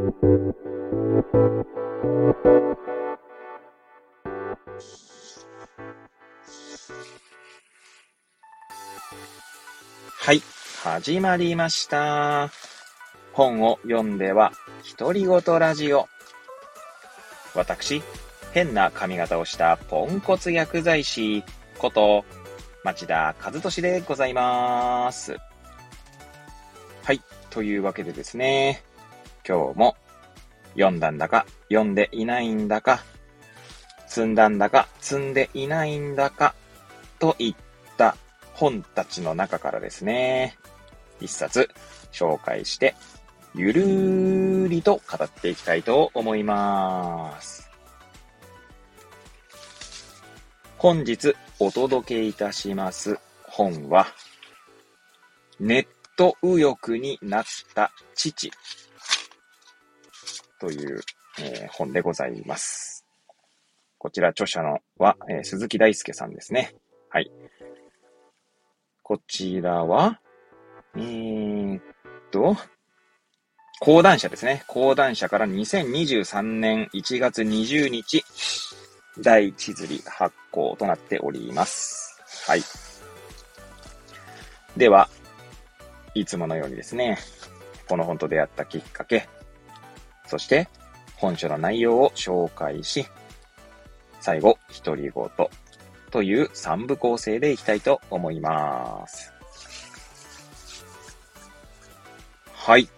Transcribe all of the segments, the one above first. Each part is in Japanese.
はい、始まりました。本を読んでは、独り言ラジオ。私、変な髪型をしたポンコツ薬剤師こと、町田和俊でございます。はい。というわけでですね、今日も読んだんだか、読んでいないんだか、積んだんだか、積んでいないんだか、といった本たちの中からですね、一冊紹介して、ゆるーりと語っていきたいと思います。本日お届けいたします本は、ネット右翼になった父という、えー、本でございます。こちら著者のは、えー、鈴木大輔さんですね。はい。こちらは、えー、っと、講談社ですね。講談社から2023年1月20日、第一釣り発行となっております。はい。では、いつものようにですね、この本と出会ったきっかけ、そして本書の内容を紹介し、最後、独り言という3部構成でいきたいと思います。はい。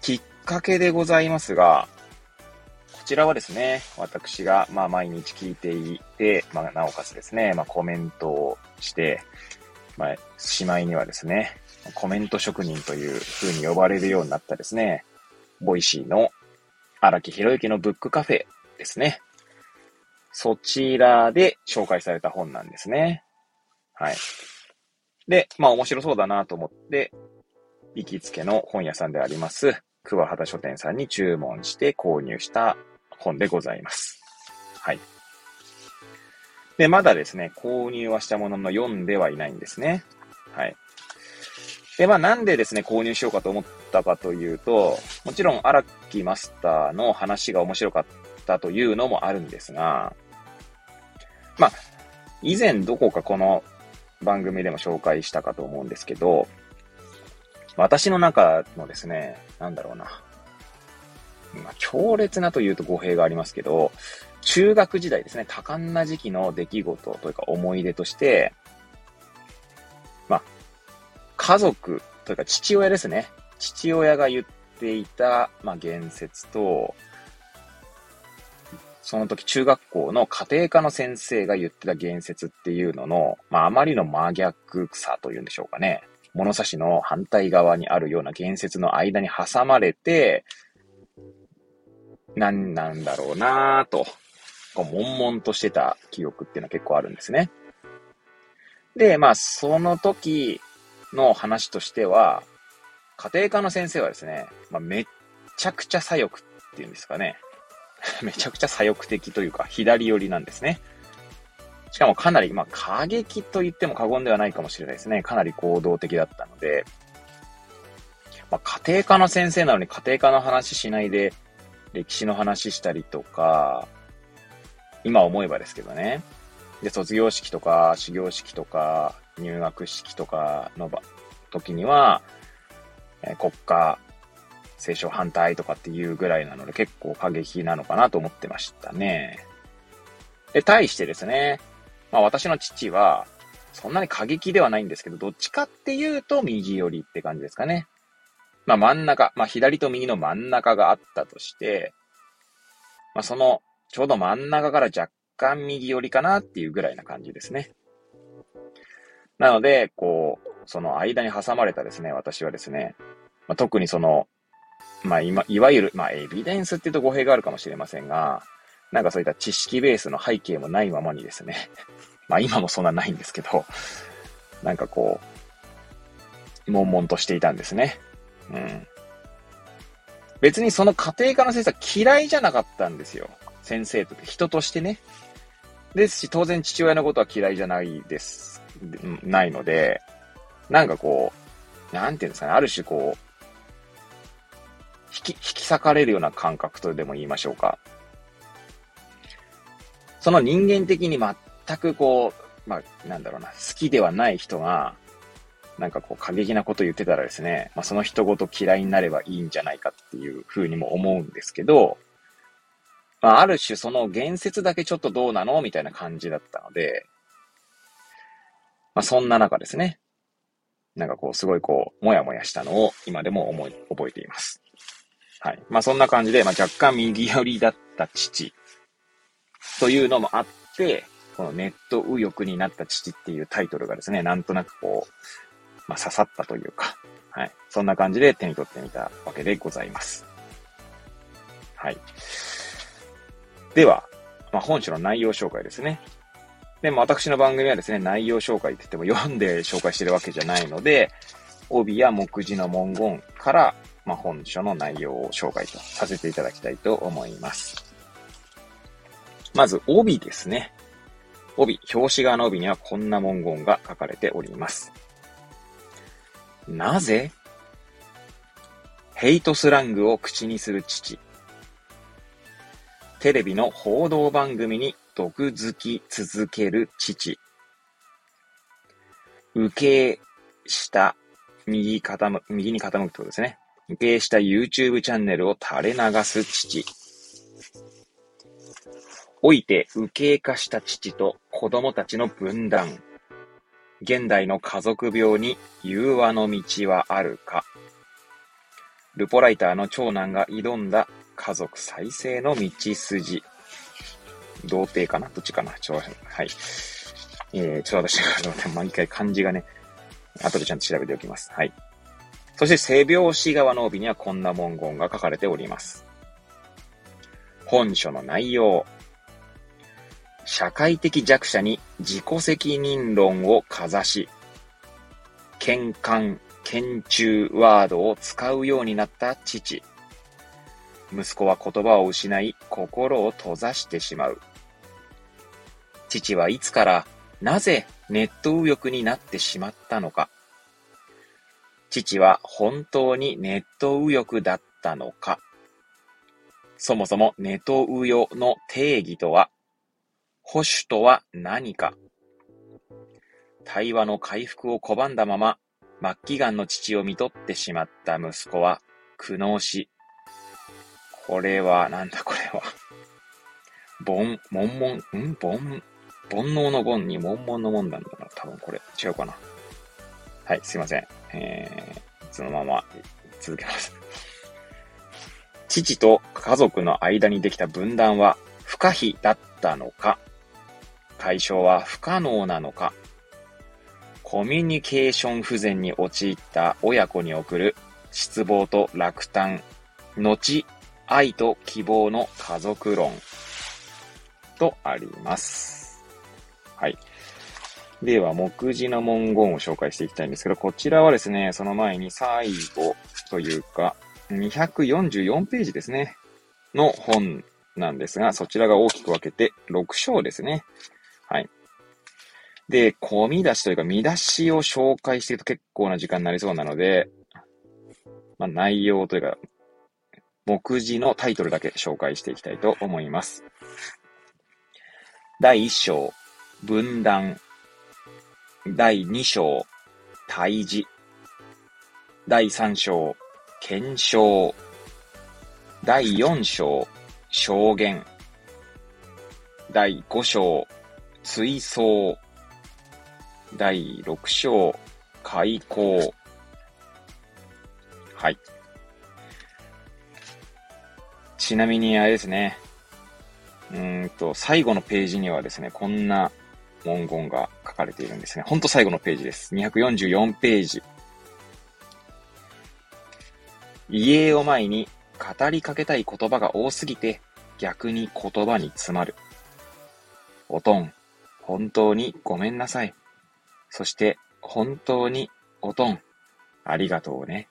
きっかけでございますが、こちらはですね、私が、まあ、毎日聞いていて、まあ、なおかつですね、まあ、コメントをして、まあ、しまいにはですね、コメント職人という風に呼ばれるようになったですね、 Voicy の荒木博行のブックカフェですね。そちらで紹介された本なんですね。はい。で、まあ面白そうだなと思って、行きつけの本屋さんであります、桑畑書店さんに注文して購入した本でございます。はい。で、まだですね、購入はしたものの読んではいないんですね。はい。で、まあなんでですね、購入しようかと思ったかというと、もちろん荒木マスターの話が面白かったというのもあるんですが、まあ、以前どこかこの番組でも紹介したかと思うんですけど、私の中のですね、なんだろうな、まあ、強烈なというと語弊がありますけど、中学時代ですね、多感な時期の出来事というか思い出として、家族というか父親ですね。父親が言っていた、まあ、言説と、その時中学校の家庭科の先生が言ってた言説っていうのの、まあ、あまりの真逆さというんでしょうかね。物差しの反対側にあるような言説の間に挟まれて、何なんだろうなぁと、こう、悶々としてた記憶っていうのは結構あるんですね。で、まあ、その時の話としては、家庭科の先生はですね、まあ、めっちゃくちゃ左翼っていうんですかね。めちゃくちゃ左翼的というか、左寄りなんですね。しかもかなり、まあ、過激と言っても過言ではないかもしれないですね。かなり行動的だったので、まあ、家庭科の先生なのに家庭科の話しないで、歴史の話したりとか、今思えばですけどね。で、卒業式とか、始業式とか、入学式とかの時には、えー、国家斉唱反対とかっていうぐらいなので結構過激なのかなと思ってましたね。で、対してですね、まあ私の父は、そんなに過激ではないんですけど、どっちかっていうと右寄りって感じですかね。まあ真ん中、まあ左と右の真ん中があったとして、まあそのちょうど真ん中から若干右寄りかなっていうぐらいな感じですね。なので、こう、その間に挟まれたですね、私はですね、まあ、特にその、まあ今、いわゆる、まあエビデンスって言うと語弊があるかもしれませんが、なんかそういった知識ベースの背景もないままにですね、まあ今もそんなないんですけど、なんかこう、悶々としていたんですね。うん。別にその家庭科の先生は嫌いじゃなかったんですよ。先生と人としてね。ですし、当然父親のことは嫌いじゃないです。ないので、なんかこう、なんていうんですかね、ある種こう、引き、引き裂かれるような感覚とでも言いましょうか。その人間的に全くこう、まあ、なんだろうな、好きではない人が、なんかこう過激なこと言ってたらですね、まあ、その人ごと嫌いになればいいんじゃないかっていうふうにも思うんですけど、まあ、ある種その言説だけちょっとどうなのみたいな感じだったので、まあ、そんな中ですね、なんかこう、すごいこう、もやもやしたのを今でも思い、覚えています。はい。まあそんな感じで、まあ若干右寄りだった父というのもあって、このネット右翼になった父っていうタイトルがですね、なんとなくこう、まあ刺さったというか、はい。そんな感じで手に取ってみたわけでございます。はい。では、まあ本書の内容紹介ですね。で、も私の番組はですね、内容紹介って言っても読んで紹介してるわけじゃないので、帯や目次の文言から、まあ、本書の内容を紹介とさせていただきたいと思います。まず、帯ですね。帯、表紙側の帯にはこんな文言が書かれております。なぜヘイトスラングを口にする父。テレビの報道番組に毒づき続ける父。受けした右傾右に傾くってことですね。受けした YouTube チャンネルを垂れ流す父。老いて受け化した父と子供たちの分断。現代の家族病に融和の道はあるか。ルポライターの長男が挑んだ家族再生の道筋。童貞かな？どっちかな？ちょ、はい。えー、ちょっと私、毎回漢字がね、後でちゃんと調べておきます。はい。そして背表紙側の帯にはこんな文言が書かれております。本書の内容。社会的弱者に自己責任論をかざし、喧嘩、研中ワードを使うようになった父。息子は言葉を失い、心を閉ざしてしまう。父はいつからなぜネット右翼になってしまったのか。父は本当にネット右翼だったのか。そもそもネット右翼の定義とは、保守とは何か。対話の回復を拒んだまま、末期癌の父を見とってしまった息子は苦悩し、これは、なんだこれは。ボン、モンモン、ん？ボン、煩悩の煩に悶々の悶なんだな。多分これ、違うかな。はい、すいません。えー、そのまま続けます。父と家族の間にできた分断は不可避だったのか？解消は不可能なのか？コミュニケーション不全に陥った親子に送る失望と落胆、後、愛と希望の家族論とあります。はい。では、目次の文言を紹介していきたいんですけど、こちらはですね、その前に最後というか、244ページですね、の本なんですが、そちらが大きく分けて6章ですね。はい。で、込み出しというか、見出しを紹介していくと結構な時間になりそうなので、まあ、内容というか、目次のタイトルだけ紹介していきたいと思います。第1章、分断。第2章、退治。第3章、検証。第4章、証言。第5章、追走。第6章、開口。はい。ちなみにあれですね。うんと、最後のページにはですね、こんな文言が書かれているんですね。ほんと最後のページです。244ページ。家を前に語りかけたい言葉が多すぎて逆に言葉に詰まる。おとん、本当にごめんなさい。そして本当におとん、ありがとうね。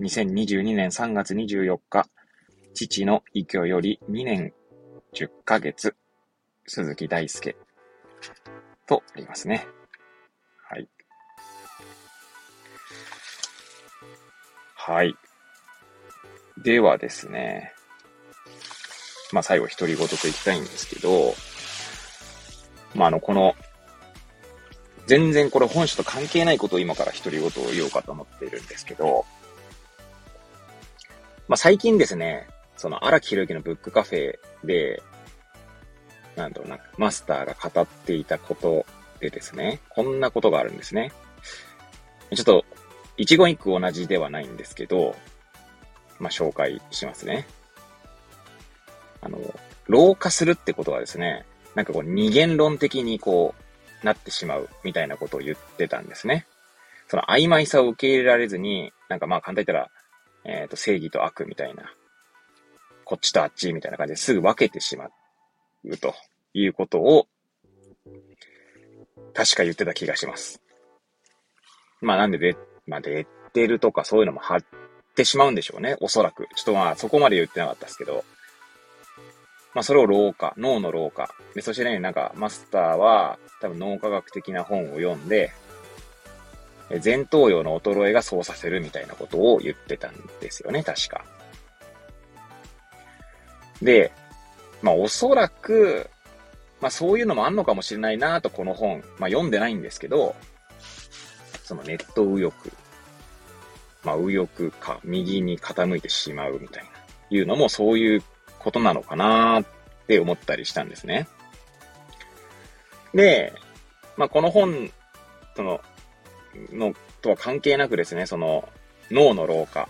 2022年3月24日、父の異居より2年10ヶ月。鈴木大輔とありますね。はい。はい。ではですね、まあ最後独り言と言いたいんですけど、まああの、この、全然これ本書と関係ないことを今から独り言を言おうかと思っているんですけど、まあ最近ですね、その荒木宏之のブックカフェで、なんだろうな、マスターが語っていたことでですね、こんなことがあるんですね。ちょっと、一言一句同じではないんですけど、まあ、紹介しますね。あの、老化するってことはですね、なんかこう二元論的にこう、なってしまうみたいなことを言ってたんですね。その曖昧さを受け入れられずに、なんかまあ簡単に言ったら、えっ、ー、と、正義と悪みたいな、こっちとあっちみたいな感じですぐ分けてしまうということを、確か言ってた気がします。まあなんでで、まあレッテルとかそういうのも貼ってしまうんでしょうね。おそらく。ちょっとまあそこまで言ってなかったですけど。まあそれを老化、脳の老化。で、そしてね、なんかマスターは多分脳科学的な本を読んで、前頭葉の衰えがそうさせるみたいなことを言ってたんですよね、確か。で、まあおそらく、まあそういうのもあんのかもしれないなとこの本、まあ読んでないんですけど、そのネット右翼、まあ右翼か右に傾いてしまうみたいな、いうのもそういうことなのかなって思ったりしたんですね。で、まあこの本、その、の、とは関係なくですね、その、脳の老化、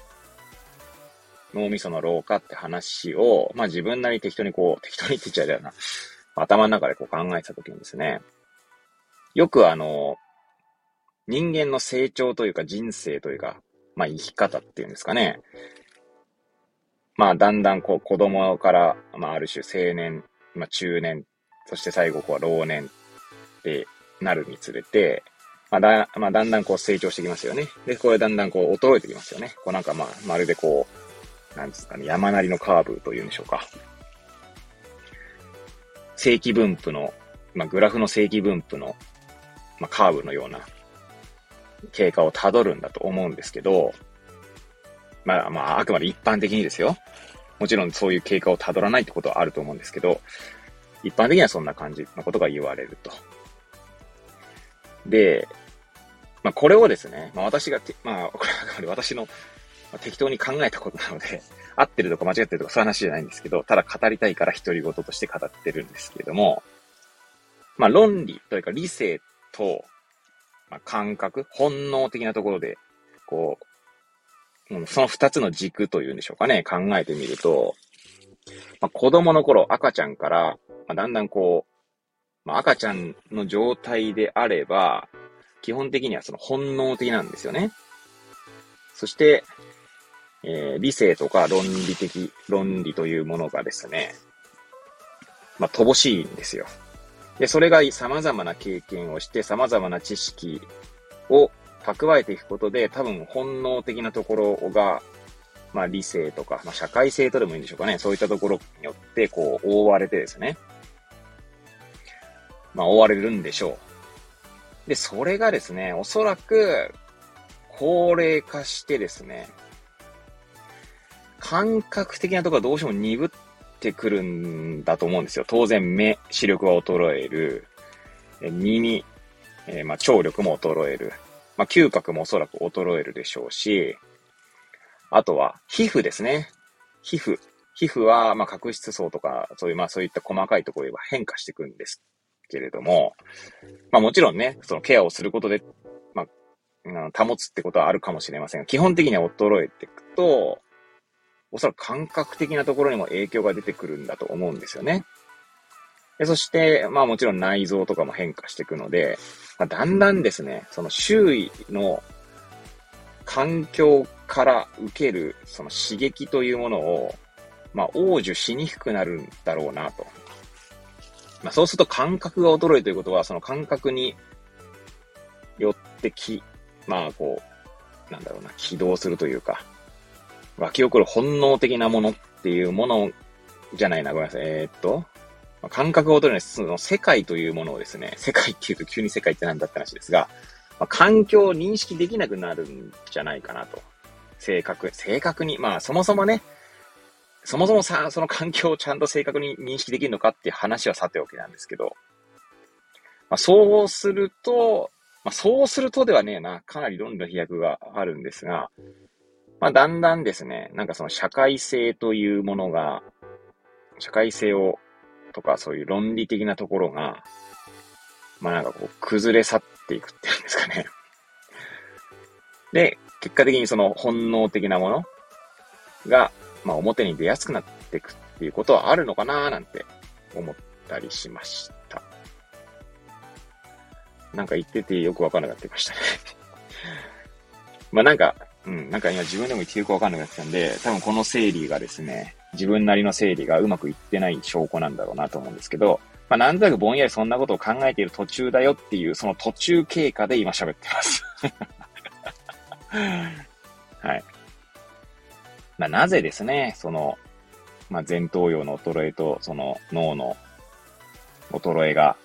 脳みその老化って話を、まあ自分なり適当にこう、適当にって言っちゃうよな。頭の中でこう考えてた時にですね、よくあの、人間の成長というか人生というか、まあ生き方っていうんですかね。まあだんだんこう子供から、まあある種青年、まあ中年、そして最後こう老年ってなるにつれて、まあだ、まあだんだんこう成長してきますよね。で、これだんだんこう衰えてきますよね。こうなんかまあ、まるでこう、なんですかね、山なりのカーブというんでしょうか。正規分布の、まあ、グラフの正規分布の、まあ、カーブのような経過をたどるんだと思うんですけど、まあまあ、あくまで一般的にですよ。もちろんそういう経過をたどらないってことはあると思うんですけど、一般的にはそんな感じのことが言われると。で、まあこれをですね、まあ私が、まあ これは私のまあ、適当に考えたことなので、合ってるとか間違ってるとかそういう話じゃないんですけど、ただ語りたいから独り言として語ってるんですけれども、まあ論理というか理性と、まあ、感覚、本能的なところで、こう、その二つの軸というんでしょうかね、考えてみると、まあ、子供の頃、赤ちゃんから、まあ、だんだんこう、まあ、赤ちゃんの状態であれば、基本的にはその本能的なんですよね。そして、えー、理性とか論理的、論理というものがですね、まあ、乏しいんですよ。で、それが様々な経験をして、様々な知識を蓄えていくことで、多分本能的なところが、まあ理性とか、まあ社会性とでもいいんでしょうかね。そういったところによって、こう、覆われてですね。まあ覆われるんでしょう。で、それがですね、おそらく、高齢化してですね、感覚的なところはどうしても鈍ってくるんだと思うんですよ。当然目、視力が衰える。耳、えー、まあ、聴力も衰える。まあ、嗅覚もおそらく衰えるでしょうし、あとは皮膚ですね。皮膚。皮膚は、まあ、角質層とか、そういう、まあ、そういった細かいところは変化していくんですけれども、まあ、もちろんね、そのケアをすることで、まあ、保つってことはあるかもしれませんが、基本的には衰えていくと、おそらく感覚的なところにも影響が出てくるんだと思うんですよね。でそして、まあもちろん内臓とかも変化していくので、まあ、だんだんですね、その周囲の環境から受けるその刺激というものを、まあ応受しにくくなるんだろうなと。まあそうすると感覚が衰えということは、その感覚によってき、まあこう、なんだろうな、起動するというか、湧き起こる本能的なものっていうものじゃないな、ごめんなさい。えー、っと、感覚を取るのその世界というものをですね、世界っていうと急に世界ってなんだって話ですが、まあ、環境を認識できなくなるんじゃないかなと。正確、正確に、まあそもそもね、そもそもさ、その環境をちゃんと正確に認識できるのかっていう話はさておきなんですけど、まあ、そうすると、まあ、そうするとではねえな、かなり論の飛躍があるんですが、まあ、だんだんですね、なんかその社会性というものが、社会性を、とかそういう論理的なところが、まあなんかこう、崩れ去っていくっていうんですかね。で、結果的にその本能的なものが、まあ表に出やすくなっていくっていうことはあるのかななんて思ったりしました。なんか言っててよくわかんなくなってきましたね まあなんか、うん、なんか今自分でも言ってよくわかんなくなってたんで、多分この整理がですね、自分なりの整理がうまくいってない証拠なんだろうなと思うんですけど、まあなんとなくぼんやりそんなことを考えている途中だよっていう、その途中経過で今喋ってます はい。まあなぜですね、その、まあ前頭葉の衰えとその脳の衰えが、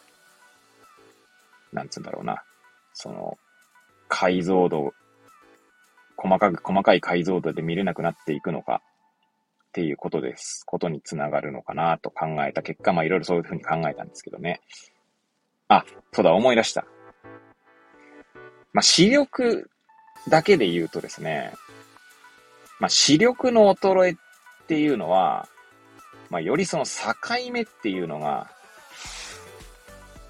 なんつうんだろうな、その、解像度細かく、細かい解像度で見れなくなっていくのかっていうことです。ことにつながるのかなと考えた結果、まあいろいろそういうふうに考えたんですけどね。あ、そうだ、思い出した。まあ視力だけで言うとですね、まあ視力の衰えっていうのは、まあよりその境目っていうのが、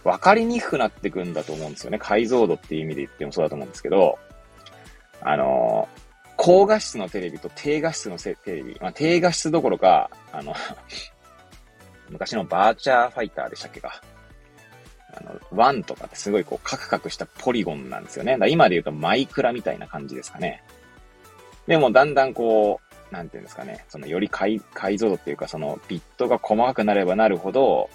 分かりにくくなってくんだと思うんですよね。解像度っていう意味で言ってもそうだと思うんですけど、あの、高画質のテレビと低画質のテレビ。まあ、低画質どころか、あの 昔のバーチャーファイターでしたっけか。あの、ワンとかってすごいこうカクカクしたポリゴンなんですよね。だ今で言うとマイクラみたいな感じですかね。でもだんだんこう、なんていうんですかね、そのより解解像度っていうかそのビットが細かくなればなるほど、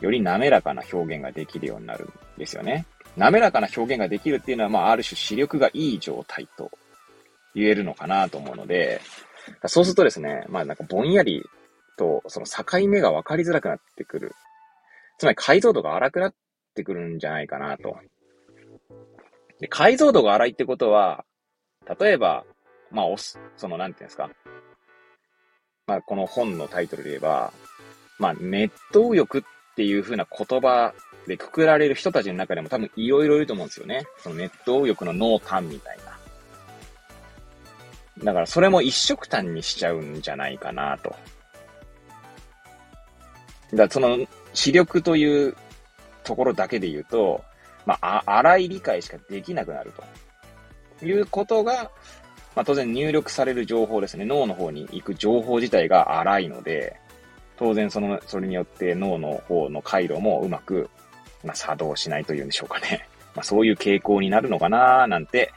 より滑らかな表現ができるようになるんですよね。滑らかな表現ができるっていうのは、まあ、ある種視力がいい状態と言えるのかなと思うので、そうするとですね、まあなんかぼんやりとその境目が分かりづらくなってくる。つまり解像度が荒くなってくるんじゃないかなと。で解像度が荒いってことは、例えば、まあ、その、なんていうんですか。まあ、この本のタイトルで言えば、まあ、ネット右翼っていう風な言葉でくくられる人たちの中でも多分いろいろいると思うんですよね。そのネット右翼の濃淡みたいな。だからそれも一色単にしちゃうんじゃないかなと。だからその視力というところだけで言うと、まあ、荒い理解しかできなくなると。いうことが、まあ、当然入力される情報ですね。脳の方に行く情報自体が荒いので、当然その、それによって脳の方の回路もうまく、まあ、作動しないというんでしょうかね。まあ、そういう傾向になるのかななんて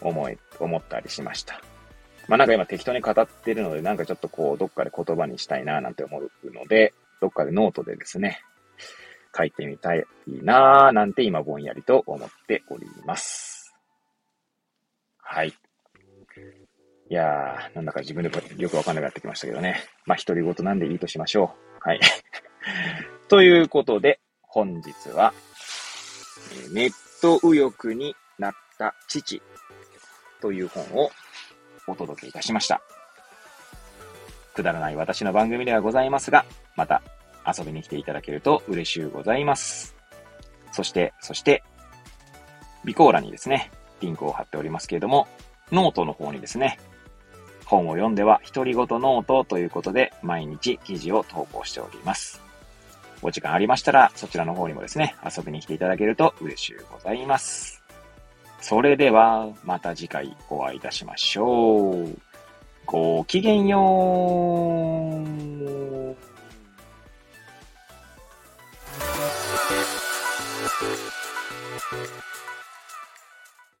思い、思ったりしました。まあなんか今適当に語ってるので、なんかちょっとこう、どっかで言葉にしたいななんて思うので、どっかでノートでですね、書いてみたいななんて今ぼんやりと思っております。はい。いやー、なんだか自分でよくわかんなくなってきましたけどね。まあ、独り言なんでいいとしましょう。はい。ということで、本日は、ネット右翼になった父という本をお届けいたしました。くだらない私の番組ではございますが、また遊びに来ていただけると嬉しゅうございます。そして、そして、備考欄にですね、リンクを貼っておりますけれども、ノートの方にですね、本を読んでは独り言ノートということで毎日記事を投稿しております。お時間ありましたらそちらの方にもですね、遊びに来ていただけると嬉しゅうございます。それではまた次回お会いいたしましょう。ごきげんよう。